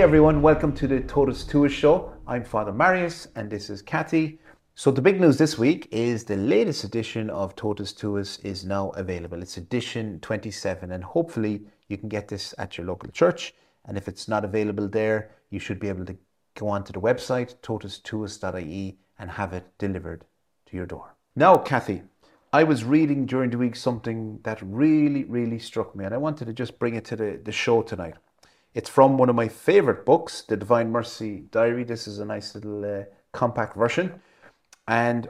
Hi everyone, welcome to the Totus Tuus show. I'm Father Marius and this is Kathy. So the big news this week is the latest edition of Totus Tuus is now available. It's edition 27 and hopefully you can get this at your local church. And if it's not available there, you should be able to go onto the website totustuus.ie and have it delivered to your door. Now, Kathy, I was reading during the week something that really, really struck me, and I wanted to just bring it to the, the show tonight. It's from one of my favorite books, The Divine Mercy Diary. This is a nice little uh, compact version. And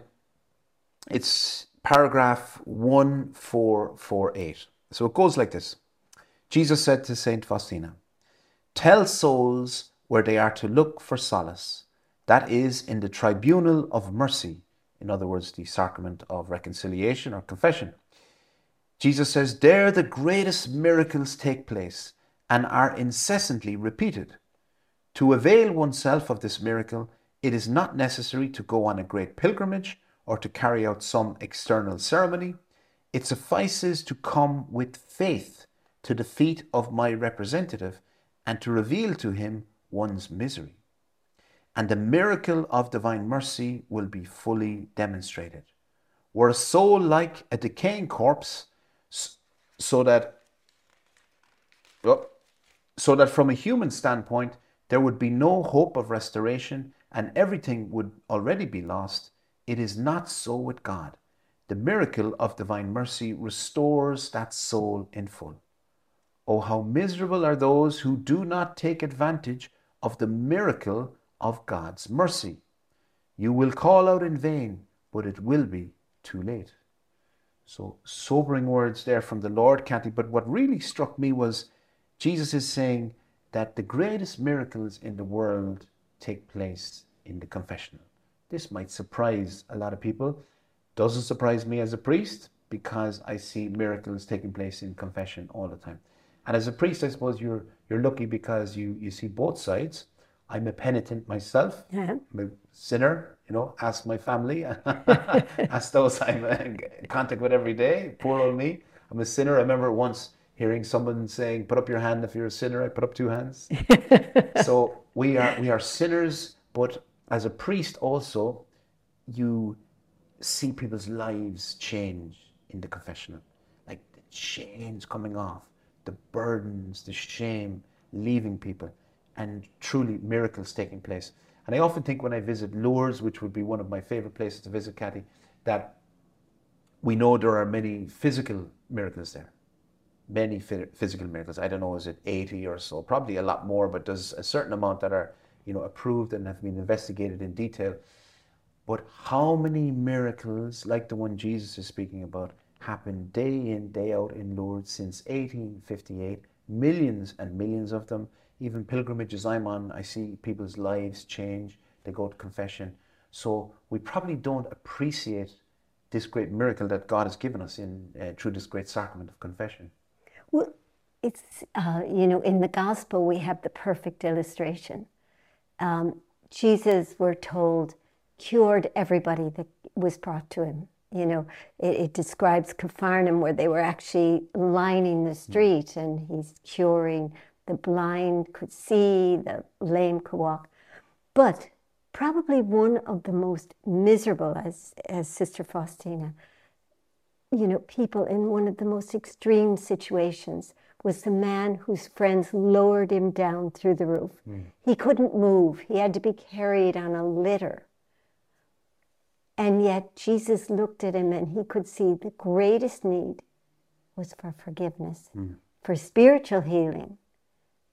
it's paragraph 1448. So it goes like this Jesus said to Saint Faustina, Tell souls where they are to look for solace. That is in the tribunal of mercy, in other words, the sacrament of reconciliation or confession. Jesus says, There the greatest miracles take place and are incessantly repeated. To avail oneself of this miracle, it is not necessary to go on a great pilgrimage or to carry out some external ceremony. It suffices to come with faith to the feet of my representative and to reveal to him one's misery. And the miracle of divine mercy will be fully demonstrated. Were a soul like a decaying corpse, so that oh, so that from a human standpoint, there would be no hope of restoration and everything would already be lost, it is not so with God. The miracle of divine mercy restores that soul in full. Oh, how miserable are those who do not take advantage of the miracle of God's mercy. You will call out in vain, but it will be too late. So, sobering words there from the Lord, Kathy. But what really struck me was Jesus is saying that the greatest miracles in the world take place in the confessional. This might surprise a lot of people. Doesn't surprise me as a priest because I see miracles taking place in confession all the time. And as a priest, I suppose you're you're lucky because you you see both sides. I'm a penitent myself. Yeah. I'm a sinner, you know, ask my family, ask those I'm in contact with every day. Poor old me. I'm a sinner. I remember once hearing someone saying, "Put up your hand if you're a sinner." I put up two hands. so we are we are sinners, but as a priest also, you see people's lives change in the confessional, like the chains coming off, the burdens, the shame leaving people, and truly miracles taking place. And I often think when I visit Lourdes, which would be one of my favorite places to visit, Kathy, that we know there are many physical miracles there many physical miracles. I don't know, is it 80 or so? Probably a lot more, but there's a certain amount that are, you know, approved and have been investigated in detail. But how many miracles, like the one Jesus is speaking about, happen day in, day out in Lourdes since 1858? Millions and millions of them. Even pilgrimages I'm on, I see people's lives change. They go to confession. So we probably don't appreciate this great miracle that God has given us in uh, through this great sacrament of confession. It's, uh, you know, in the gospel, we have the perfect illustration. Um, Jesus, we're told, cured everybody that was brought to him. You know, it, it describes Capharnaum where they were actually lining the street and he's curing. The blind could see, the lame could walk. But probably one of the most miserable, as, as Sister Faustina you know, people in one of the most extreme situations was the man whose friends lowered him down through the roof. Mm. He couldn't move, he had to be carried on a litter. And yet Jesus looked at him and he could see the greatest need was for forgiveness, mm. for spiritual healing.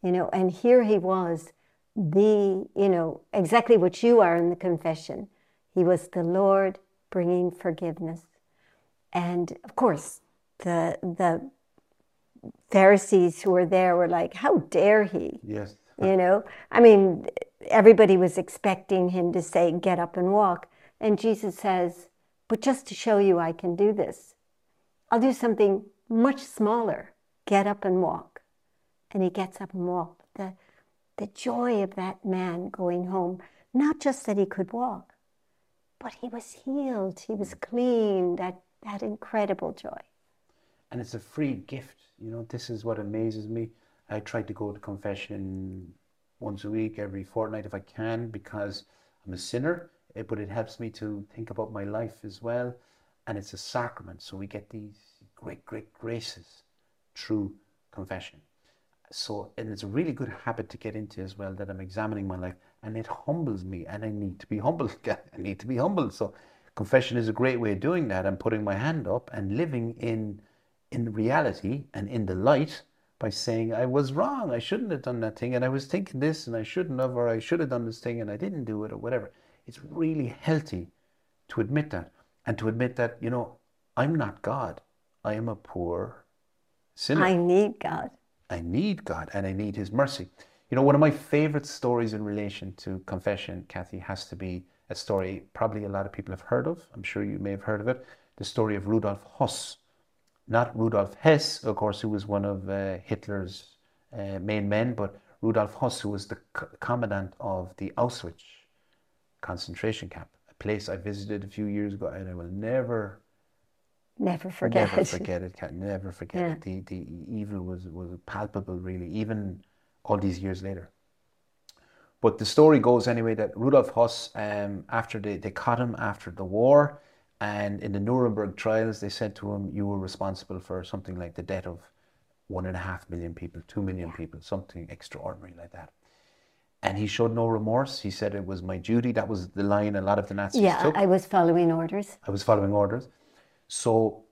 You know, and here he was, the, you know, exactly what you are in the confession. He was the Lord bringing forgiveness. And of course, the the Pharisees who were there were like, "How dare he?" Yes. You know, I mean, everybody was expecting him to say, "Get up and walk," and Jesus says, "But just to show you I can do this, I'll do something much smaller. Get up and walk." And he gets up and walks. The the joy of that man going home, not just that he could walk, but he was healed. He was clean. That that incredible joy. And it's a free gift. You know, this is what amazes me. I try to go to confession once a week, every fortnight if I can, because I'm a sinner, eh, but it helps me to think about my life as well. And it's a sacrament. So we get these great, great graces through confession. So, and it's a really good habit to get into as well that I'm examining my life and it humbles me and I need to be humble. I need to be humble. So, confession is a great way of doing that. I'm putting my hand up and living in in reality and in the light by saying I was wrong. I shouldn't have done that thing, and I was thinking this, and I shouldn't have, or I should have done this thing, and I didn't do it, or whatever. It's really healthy to admit that, and to admit that you know I'm not God. I am a poor sinner. I need God. I need God, and I need His mercy. You know, one of my favorite stories in relation to confession, Kathy, has to be a story probably a lot of people have heard of. I'm sure you may have heard of it. The story of Rudolf Höss not Rudolf Hess, of course, who was one of uh, Hitler's uh, main men, but Rudolf Höss, who was the commandant of the Auschwitz concentration camp, a place I visited a few years ago, and I will never, never forget never it. forget it. Can Never forget Yeah. it. The the evil was was palpable, really, even all these years later. But the story goes anyway that Rudolf Höss, um, after they, they caught him after the war, and in the Nuremberg trials, they said to him, You were responsible for something like the death of one and a half million people, two million people, something extraordinary like that. And he showed no remorse. He said, It was my duty. That was the line a lot of the Nazis Yeah, took. I was following orders. I was following orders. So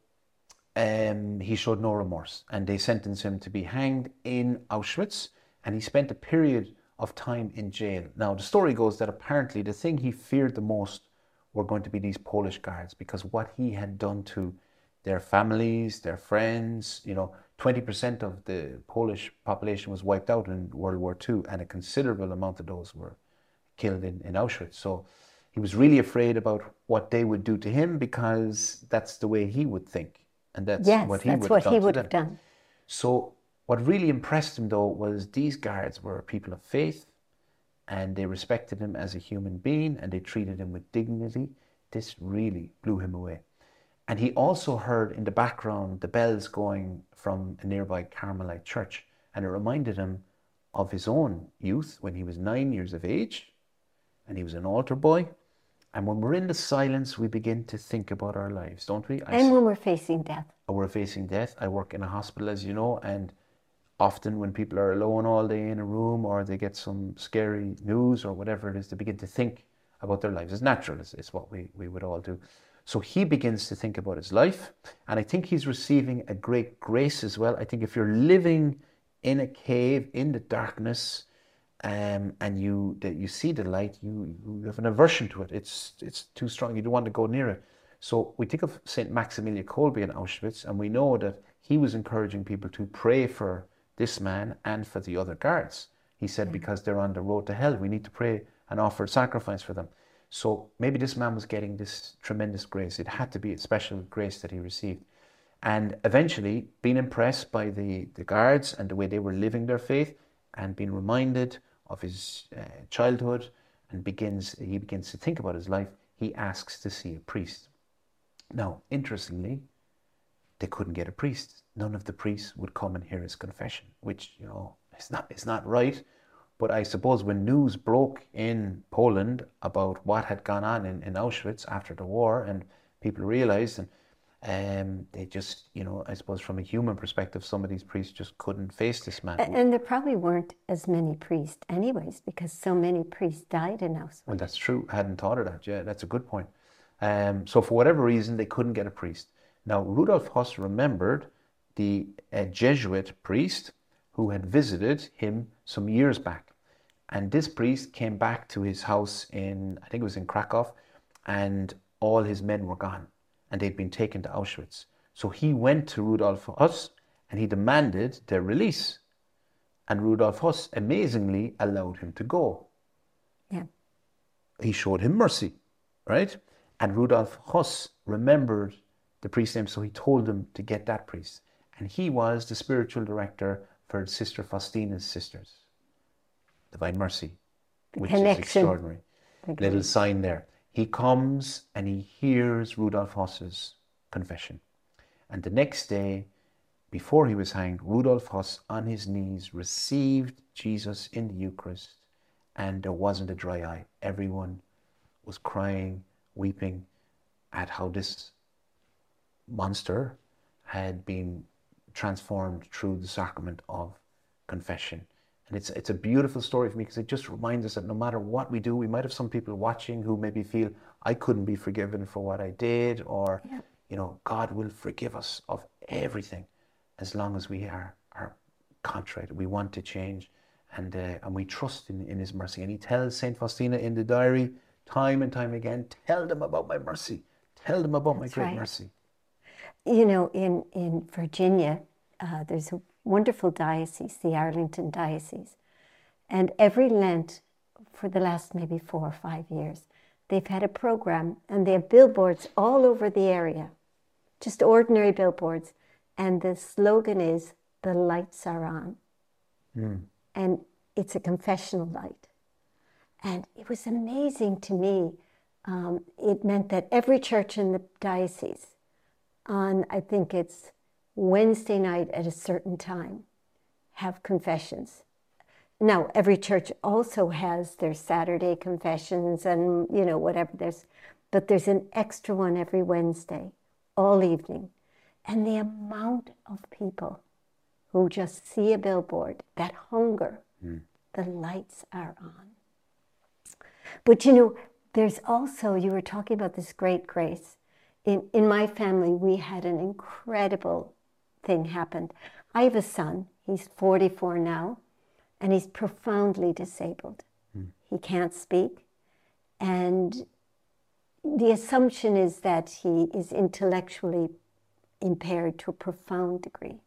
um, he showed no remorse. And they sentenced him to be hanged in Auschwitz. And he spent a period of time in jail. Now, the story goes that apparently the thing he feared the most were going to be these Polish guards because what he had done to their families, their friends, you know, 20% of the Polish population was wiped out in World War II, and a considerable amount of those were killed in, in Auschwitz. So he was really afraid about what they would do to him because that's the way he would think. And that's Yes, what he that's would what have he done would have done. So what really impressed him though was these guards were people of faith and they respected him as a human being and they treated him with dignity. This really blew him away. And he also heard in the background the bells going from a nearby Carmelite church and it reminded him of his own youth when he was nine years of age and he was an altar boy. And when we're in the silence, we begin to think about our lives, don't we? I And when we're facing death. we're facing death. I work in a hospital, as you know, and often when people are alone all day in a room or they get some scary news or whatever it is, they begin to think about their lives. It's natural, it's, it's what we, we would all do. So he begins to think about his life, and I think he's receiving a great grace as well. I think if you're living in a cave in the darkness, um, and you that you see the light, you, you have an aversion to it. It's it's too strong. You don't want to go near it. So we think of Saint Maximilian Kolbe in Auschwitz, and we know that he was encouraging people to pray for this man and for the other guards. He said because they're on the road to hell, we need to pray and offer sacrifice for them. So maybe this man was getting this tremendous grace. It had to be a special grace that he received. And eventually, being impressed by the, the guards and the way they were living their faith, and being reminded of his uh, childhood, and begins he begins to think about his life. He asks to see a priest. Now, interestingly, they couldn't get a priest. None of the priests would come and hear his confession, which you know it's not it's not right. But I suppose when news broke in Poland about what had gone on in, in Auschwitz after the war, and people realized, and um, they just, you know, I suppose from a human perspective, some of these priests just couldn't face this man. And there probably weren't as many priests, anyways, because so many priests died in Auschwitz. Well, that's true. I hadn't thought of that. Yeah, that's a good point. Um, so, for whatever reason, they couldn't get a priest. Now, Rudolf Höss remembered the uh, Jesuit priest who had visited him some years back. And this priest came back to his house in, I think it was in Krakow, and all his men were gone and they'd been taken to Auschwitz. So he went to Rudolf Höss and he demanded their release. And Rudolf Höss amazingly allowed him to go Yeah. he showed him mercy, right? And Rudolf Höss remembered the priest's name, so he told him to get that priest. And he was the spiritual director for Sister Faustina's sisters, Divine Mercy, which is connection. extraordinary. Like, Little sign there. He comes and he hears Rudolf Höss's confession. And the next day, before he was hanged, Rudolf Höss on his knees received Jesus in the Eucharist, and there wasn't a dry eye. Everyone was crying, weeping at how this monster had been transformed through the sacrament of confession. And it's, it's a beautiful story for me because it just reminds us that no matter what we do, we might have some people watching who maybe feel, I couldn't be forgiven for what I did, or, yeah. you know, God will forgive us of everything as long as we are, are contrite. We want to change and, uh, and we trust in, in His mercy. And He tells St. Faustina in the diary, time and time again, tell them about my mercy. Tell them about That's my great right. mercy. You know, in, in Virginia, uh, there's a wonderful diocese, the Arlington Diocese. And every Lent for the last maybe four or five years, they've had a program and they have billboards all over the area, just ordinary billboards. And the slogan is, The lights are on. Mm. And it's a confessional light. And it was amazing to me. Um, it meant that every church in the diocese, on I think it's Wednesday night at a certain time, have confessions. Now, every church also has their Saturday confessions and, you know, whatever there's, but there's an extra one every Wednesday, all evening. And the amount of people who just see a billboard, that hunger, mm. the lights are on. But, you know, there's also, you were talking about this great grace. In, in my family, we had an incredible thing happen. I have a son, he's 44 now, and he's profoundly disabled. Mm. He can't speak. And the assumption is that he is intellectually impaired to a profound degree.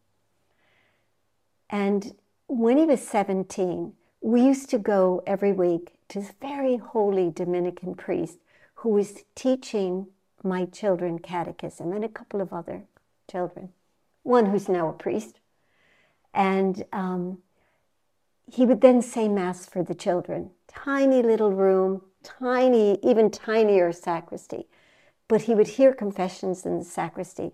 And when he was 17, we used to go every week to this very holy Dominican priest who was teaching my children catechism and a couple of other children one who's now a priest. And um, he would then say Mass for the children. Tiny little room, tiny, even tinier sacristy. But he would hear confessions in the sacristy.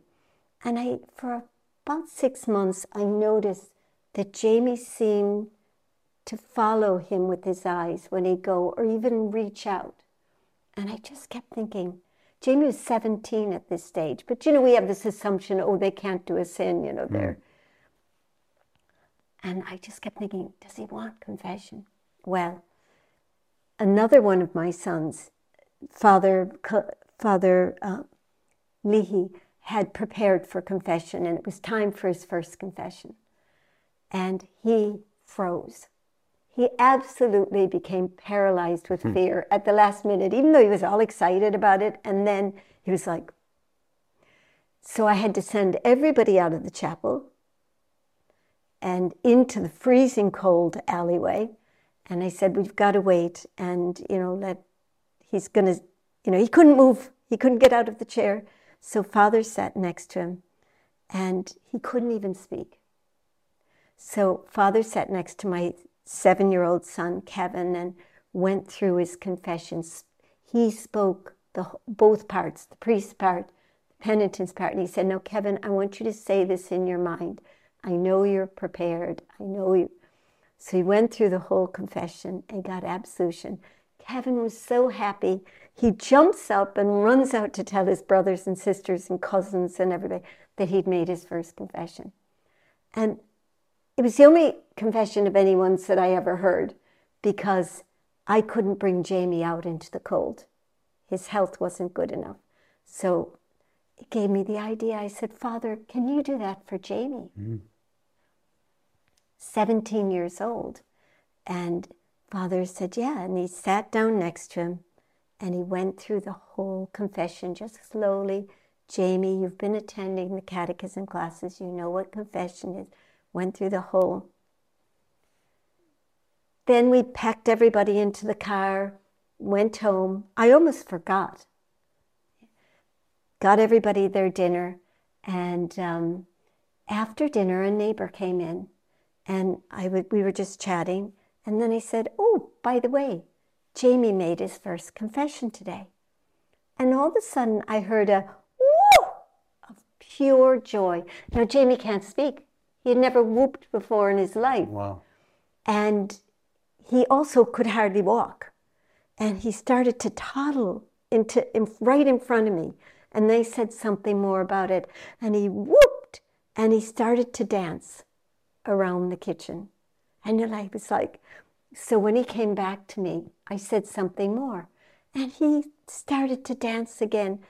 And I, for about six months, I noticed that Jamie seemed to follow him with his eyes when he'd go or even reach out. And I just kept thinking, Jamie was 17 at this stage, but you know, we have this assumption, oh, they can't do a sin, you know, they're. Mm. And I just kept thinking, does he want confession? Well, another one of my sons, Father, Father uh, Leahy, had prepared for confession, and it was time for his first confession. And he froze he absolutely became paralyzed with hmm. fear at the last minute, even though he was all excited about it. And then he was like, so I had to send everybody out of the chapel and into the freezing cold alleyway. And I said, we've got to wait and, you know, let, he's going to, you know, he couldn't move. He couldn't get out of the chair. So father sat next to him and he couldn't even speak. So father sat next to my seven year old son, Kevin, and went through his confessions. He spoke the, both parts, the priest part, the penitence part, and he said, No, Kevin, I want you to say this in your mind. I know you're prepared. I know you. So he went through the whole confession and got absolution. Kevin was so happy. He jumps up and runs out to tell his brothers and sisters and cousins and everybody that he'd made his first confession. And it was the only confession of anyone's that I ever heard because I couldn't bring Jamie out into the cold. His health wasn't good enough. So it gave me the idea. I said, Father, can you do that for Jamie? Mm. 17 years old. And Father said, Yeah. And he sat down next to him and he went through the whole confession just slowly. Jamie, you've been attending the catechism classes, you know what confession is went through the whole. Then we packed everybody into the car, went home. I almost forgot. Got everybody their dinner, and um, after dinner, a neighbor came in, and I w- we were just chatting. And then he said, "Oh, by the way, Jamie made his first confession today." And all of a sudden, I heard a whoo of pure joy. Now, Jamie can't speak. He had never whooped before in his life. Wow. And he also could hardly walk. And he started to toddle into in, right in front of me. And they said something more about it. And he whooped and he started to dance around the kitchen. And I was like, so when he came back to me, I said something more. And he started to dance again.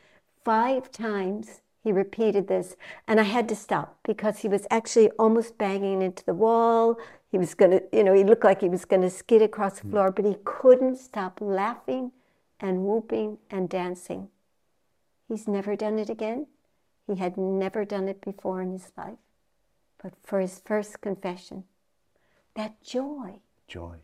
Five times he repeated this. And I had to stop because he was actually almost banging into the wall. He was going to, you know, he looked like he was going to skid across the hmm. floor, but he couldn't stop laughing and whooping and dancing. He's never done it again. He had never done it before in his life. But for his first confession, that joy. Joy.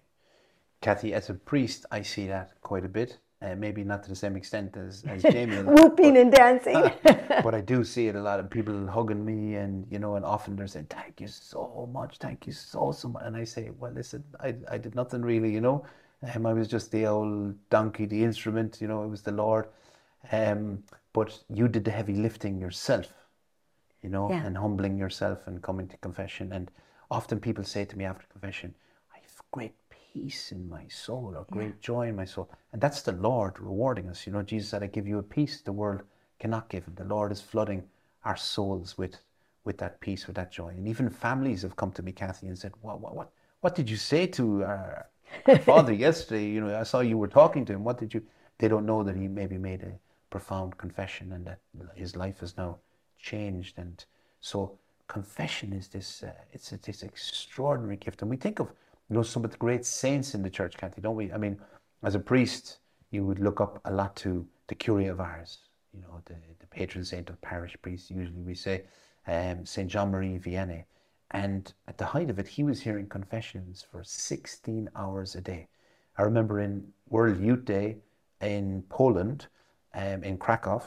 Kathy, as a priest, I see that quite a bit. Uh, maybe not to the same extent as, as Jamie. Whooping and dancing. but I do see it a lot of people hugging me and, you know, and often they're saying, thank you so much, thank you so, so much. And I say, well, listen, I, I did nothing really, you know. Um, I was just the old donkey, the instrument, you know, it was the Lord. Um, but you did the heavy lifting yourself, you know, Yeah. and humbling yourself and coming to confession. And often people say to me after confession, I have great peace in my soul or great joy in my soul. And that's the Lord rewarding us. You know, Jesus said, I give you a peace the world cannot give. And the Lord is flooding our souls with with that peace, with that joy. And even families have come to me, Kathy, and said, What what what, what did you say to our, our father yesterday? You know, I saw you were talking to him. What did you they don't know that he maybe made a profound confession and that his life is now changed. And so confession is this uh, it's, it's this extraordinary gift. And we think of you know some of the great saints in the church, Kathy, don't we? I mean, as a priest, you would look up a lot to the Curé of Ars, you know, the, the patron saint of parish priests, usually we say, um, St. John Marie Vianney. And at the height of it, he was hearing confessions for 16 hours a day. I remember in World Youth Day in Poland, um, in Krakow,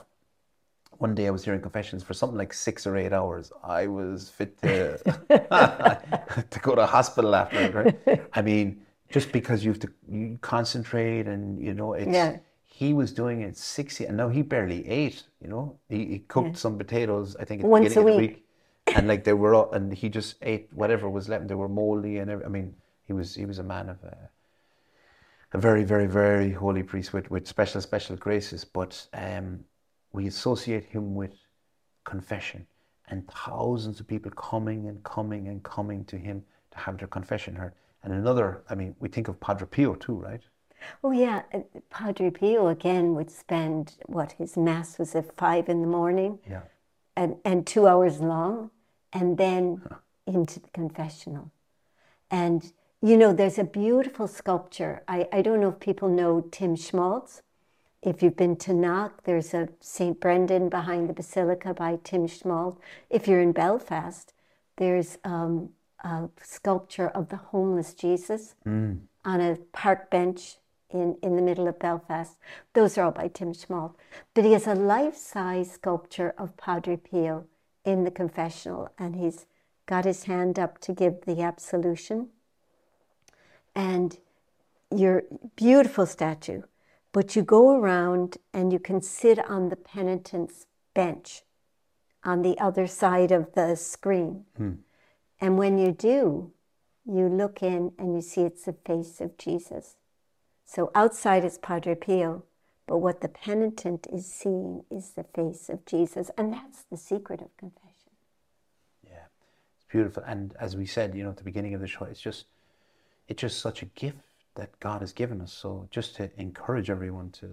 one day I was hearing confessions for something like six or eight hours. I was fit to to go to hospital after it, right? I mean, just because you have to you concentrate and you know it's Yeah. he was doing it sixty and now he barely ate, you know. He, he cooked some potatoes, I think at the Once beginning a of the week. week. And like they were all, and he just ate whatever was left. They were moldy and every, I mean, he was he was a man of uh, a very, very, very holy priest with, with special, special graces. But um, we associate him with confession and thousands of people coming and coming and coming to him to have their confession heard. And another, I mean, we think of Padre Pio too, right? Oh, yeah. uh, Padre Pio again would spend what his mass was at five in the morning Yeah. and, and two hours long, and then into the confessional. And, you know, there's a beautiful sculpture. I, I don't know if people know Tim Schmalz. If you've been to Knock, there's a St. Brendan behind the Basilica by Tim Schmalz. If you're in Belfast, there's um, a sculpture of the homeless Jesus on a park bench in, in the middle of Belfast. Those are all by Tim Schmalz. But he has a life size sculpture of Padre Pio in the confessional, and he's got his hand up to give the absolution. And your beautiful statue, but you go around and you can sit on the penitent's bench on the other side of the screen. Hmm. And when you do, you look in and you see it's the face of Jesus. So outside is Padre Pio, but what the penitent is seeing is the face of Jesus. And that's the secret of confession. Yeah, it's beautiful. And as we said, you know, at the beginning of the show, it's just, it's just such a gift that God has given us. So just to encourage everyone to,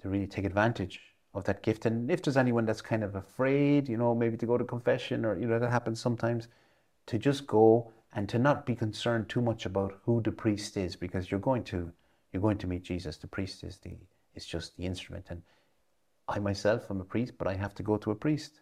to really take advantage of that gift. And if there's anyone that's kind of afraid, you know, maybe to go to confession or, you know, that happens sometimes, to just go and to not be concerned too much about who the priest is because you're going to, you're going to meet Jesus. The priest is the, is just the instrument. And I myself am a priest, but I have to go to a priest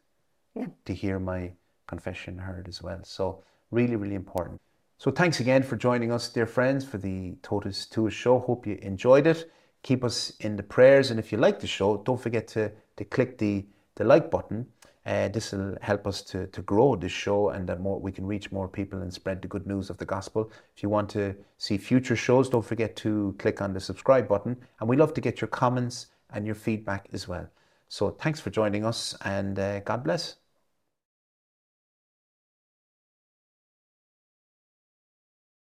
Yeah. to hear my confession heard as well. So really, really important. So thanks again for joining us, dear friends, for the Totus Tuus show. Hope you enjoyed it. Keep us in the prayers, and if you like the show, don't forget to, to click the, the like button. Uh, this will help us to, to grow this show and that more we can reach more people and spread the good news of the gospel. If you want to see future shows, don't forget to click on the subscribe button. And we love to get your comments and your feedback as well. So thanks for joining us, and uh, God bless.